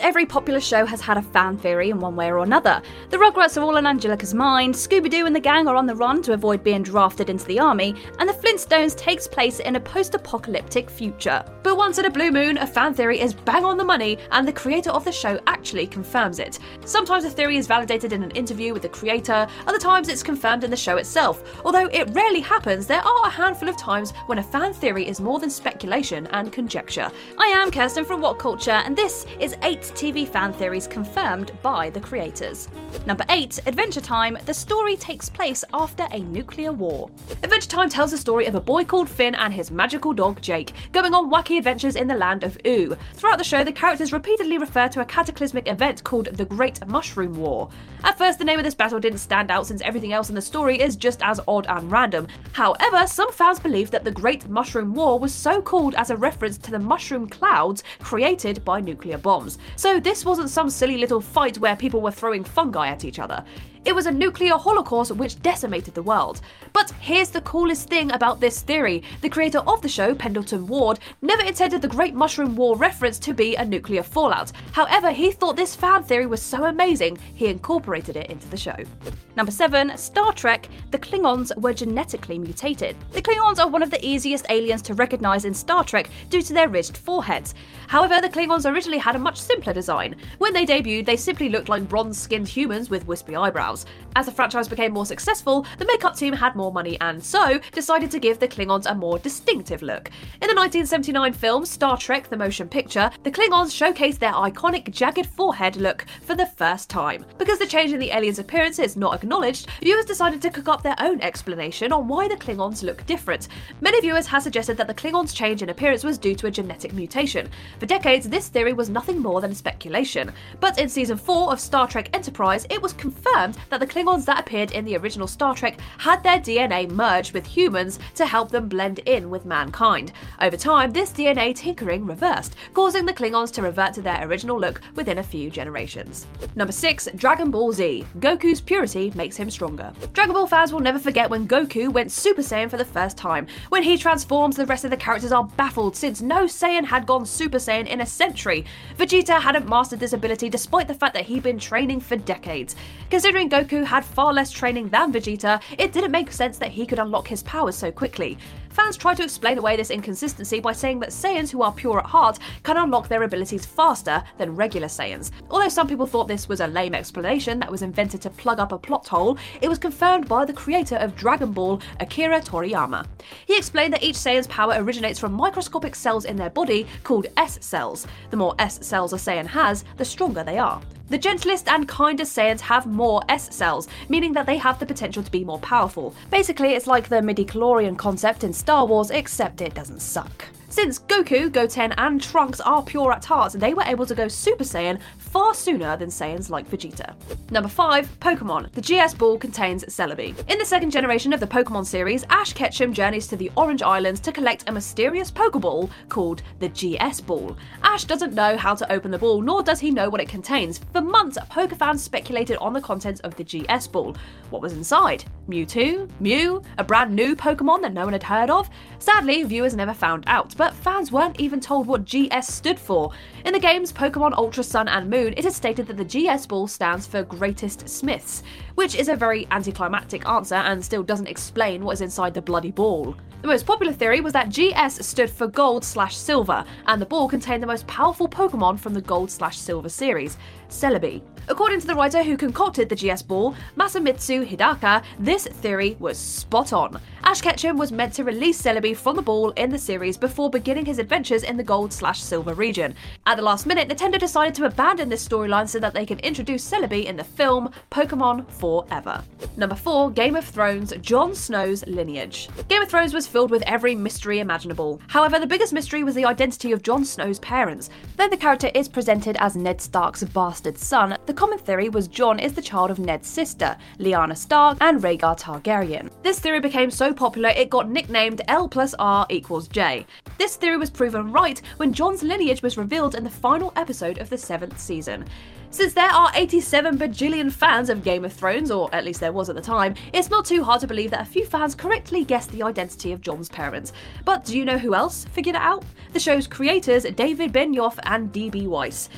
Every popular show has had a fan theory in one way or another. The Rugrats are all in Angelica's mind, Scooby Doo and the gang are on the run to avoid being drafted into the army, and the Flintstones takes place in a post apocalyptic future. But once in a blue moon, a fan theory is bang on the money, and the creator of the show actually confirms it. Sometimes a theory is validated in an interview with the creator, other times it's confirmed in the show itself. Although it rarely happens, there are a handful of times when a fan theory is more than speculation and conjecture. I am Kirsten from What Culture, and this is 8 TV fan theories confirmed by the creators. Number 8, Adventure Time. The story takes place after a nuclear war. Adventure Time tells the story of a boy called Finn and his magical dog Jake, going on wacky adventures in the land of Ooo. Throughout the show, the characters repeatedly refer to a cataclysmic event called the Great Mushroom War. At first, the name of this battle didn't stand out since everything else in the story is just as odd and random. However, some fans believe that the Great Mushroom War was so called as a reference to the mushroom clouds created by nuclear bombs. So this wasn't some silly little fight where people were throwing fungi at each other. It was a nuclear holocaust which decimated the world. But here's the coolest thing about this theory the creator of the show, Pendleton Ward, never intended the Great Mushroom War reference to be a nuclear fallout. However, he thought this fan theory was so amazing, he incorporated it into the show. Number 7, Star Trek, the Klingons were genetically mutated. The Klingons are one of the easiest aliens to recognise in Star Trek due to their ridged foreheads. However, the Klingons originally had a much simpler design. When they debuted, they simply looked like bronze skinned humans with wispy eyebrows. As the franchise became more successful, the makeup team had more money and so decided to give the Klingons a more distinctive look. In the 1979 film Star Trek The Motion Picture, the Klingons showcased their iconic jagged forehead look for the first time. Because the change in the aliens' appearance is not acknowledged, viewers decided to cook up their own explanation on why the Klingons look different. Many viewers have suggested that the Klingons' change in appearance was due to a genetic mutation. For decades, this theory was nothing more than speculation. But in season 4 of Star Trek Enterprise, it was confirmed that the Klingons that appeared in the original Star Trek had their DNA merged with humans to help them blend in with mankind. Over time, this DNA tinkering reversed, causing the Klingons to revert to their original look within a few generations. Number 6, Dragon Ball Z. Goku's purity makes him stronger. Dragon Ball fans will never forget when Goku went Super Saiyan for the first time. When he transforms, the rest of the characters are baffled since no Saiyan had gone Super Saiyan in a century. Vegeta hadn't mastered this ability despite the fact that he'd been training for decades. Considering Goku had far less training than Vegeta, it didn't make sense that he could unlock his powers so quickly. Fans try to explain away this inconsistency by saying that Saiyans who are pure at heart can unlock their abilities faster than regular Saiyans. Although some people thought this was a lame explanation that was invented to plug up a plot hole, it was confirmed by the creator of Dragon Ball, Akira Toriyama. He explained that each Saiyan's power originates from microscopic cells in their body called S cells. The more S cells a Saiyan has, the stronger they are. The gentlest and kindest Saiyans have more S cells, meaning that they have the potential to be more powerful. Basically, it's like the midi-chlorian concept in Star Wars, except it doesn't suck. Since Goku, Goten, and Trunks are pure at heart, they were able to go Super Saiyan far sooner than Saiyans like Vegeta. Number 5, Pokemon. The GS ball contains Celebi. In the second generation of the Pokemon series, Ash Ketchum journeys to the Orange Islands to collect a mysterious Pokeball called the GS ball. Ash doesn't know how to open the ball, nor does he know what it contains. For months, Poke fans speculated on the contents of the GS ball. What was inside? Mewtwo? Mew? A brand new Pokemon that no one had heard of? Sadly, viewers never found out, but fans weren't even told what GS stood for. In the games Pokemon Ultra Sun and Moon, it is stated that the GS ball stands for Greatest Smiths, which is a very anticlimactic answer and still doesn't explain what is inside the bloody ball. The most popular theory was that GS stood for Gold slash Silver, and the ball contained the most powerful Pokemon from the Gold slash Silver series, Celebi. According to the writer who concocted the GS ball, Masamitsu Hidaka, this theory was spot on. Ash Ketchum was meant to release Celebi from the ball in the series before beginning his adventures in the Gold slash Silver region. At the last minute, Nintendo decided to abandon this storyline so that they could introduce Celebi in the film Pokemon Forever. Number 4, Game of Thrones, Jon Snow's lineage. Game of Thrones was filled with every mystery imaginable. However, the biggest mystery was the identity of Jon Snow's parents. Though the character is presented as Ned Stark's bastard son, the common theory was Jon is the child of Ned's sister, Lyanna Stark, and Rhaegar Targaryen. This theory became so popular it got nicknamed L plus R equals J. This theory was proven right when Jon's lineage was revealed in the final episode of the seventh season. Since there are 87 bajillion fans of Game of Thrones, or at least there was at the time, it's not too hard to believe that a few fans correctly guessed the identity of Jon's parents. But do you know who else figured it out? The show's creators, David Benioff and D.B. Weiss.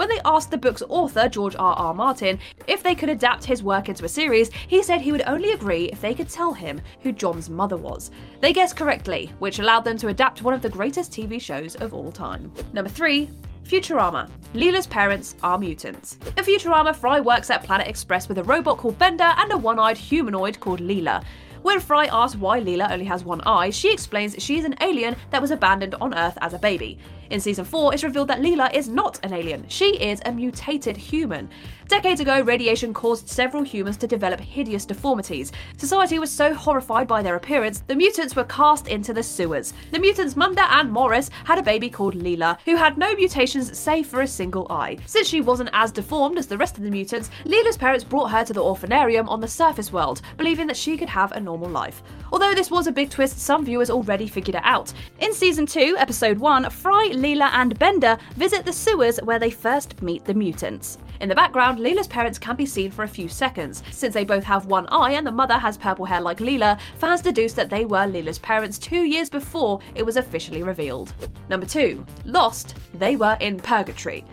When they asked the book's author, George R. R. Martin, if they could adapt his work into a series, he said he would only agree if they could tell him who Jon's mother was. They guessed correctly, which allowed them to adapt one of the greatest TV shows of all time. Number 3. Futurama. Leela's parents are mutants. In Futurama, Fry works at Planet Express with a robot called Bender and a one eyed humanoid called Leela. When Fry asks why Leela only has one eye, she explains she is an alien that was abandoned on Earth as a baby. In season 4, it's revealed that Leela is not an alien, she is a mutated human. Decades ago, radiation caused several humans to develop hideous deformities. Society was so horrified by their appearance, the mutants were cast into the sewers. The mutants Munda and Morris had a baby called Leela, who had no mutations save for a single eye. Since she wasn't as deformed as the rest of the mutants, Leela's parents brought her to the orphanarium on the surface world, believing that she could have a normal life. Although this was a big twist, some viewers already figured it out. In season 2, episode 1, Fry, Leela, and Bender visit the sewers where they first meet the mutants. In the background, Leela's parents can be seen for a few seconds. Since they both have one eye and the mother has purple hair like Leela, fans deduce that they were Leela's parents two years before it was officially revealed. Number 2. Lost, they were in purgatory.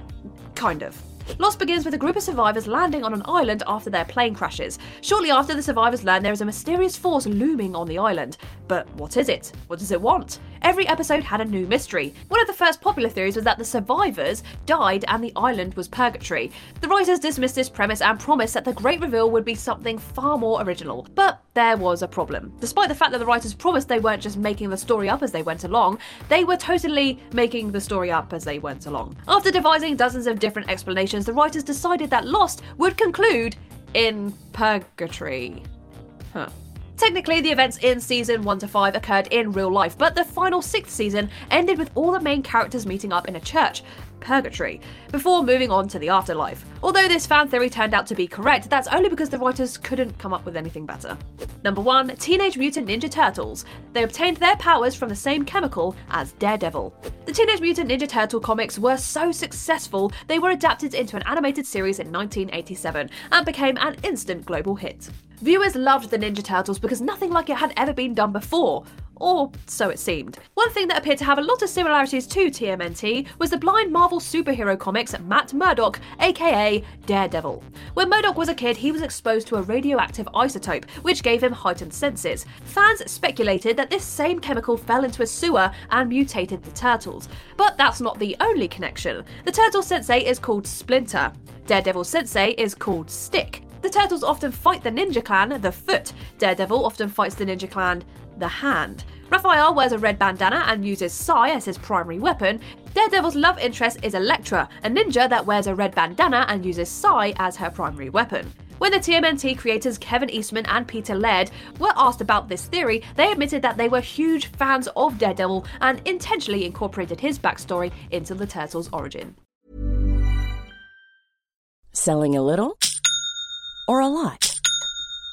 Kind of. Lost begins with a group of survivors landing on an island after their plane crashes. Shortly after, the survivors learn there is a mysterious force looming on the island. But what is it? What does it want? Every episode had a new mystery. One of the first popular theories was that the survivors died and the island was purgatory. The writers dismissed this premise and promised that the great reveal would be something far more original. But there was a problem. Despite the fact that the writers promised they weren't just making the story up as they went along, they were totally making the story up as they went along. After devising dozens of different explanations, the writers decided that Lost would conclude in purgatory. Huh. Technically, the events in season 1 to 5 occurred in real life, but the final sixth season ended with all the main characters meeting up in a church, purgatory, before moving on to the afterlife. Although this fan theory turned out to be correct, that's only because the writers couldn't come up with anything better. Number 1 Teenage Mutant Ninja Turtles. They obtained their powers from the same chemical as Daredevil. The Teenage Mutant Ninja Turtle comics were so successful, they were adapted into an animated series in 1987 and became an instant global hit. Viewers loved the Ninja Turtles because nothing like it had ever been done before. Or so it seemed. One thing that appeared to have a lot of similarities to TMNT was the blind Marvel superhero comics Matt Murdock, aka Daredevil. When Murdock was a kid, he was exposed to a radioactive isotope, which gave him heightened senses. Fans speculated that this same chemical fell into a sewer and mutated the turtles. But that's not the only connection. The turtle sensei is called Splinter. Daredevil sensei is called Stick. The turtles often fight the ninja clan, the foot. Daredevil often fights the ninja clan, the hand. Raphael wears a red bandana and uses Sai as his primary weapon. Daredevil's love interest is Elektra, a ninja that wears a red bandana and uses Sai as her primary weapon. When the TMNT creators Kevin Eastman and Peter Laird were asked about this theory, they admitted that they were huge fans of Daredevil and intentionally incorporated his backstory into the Turtles' origin. Selling a little or a lot?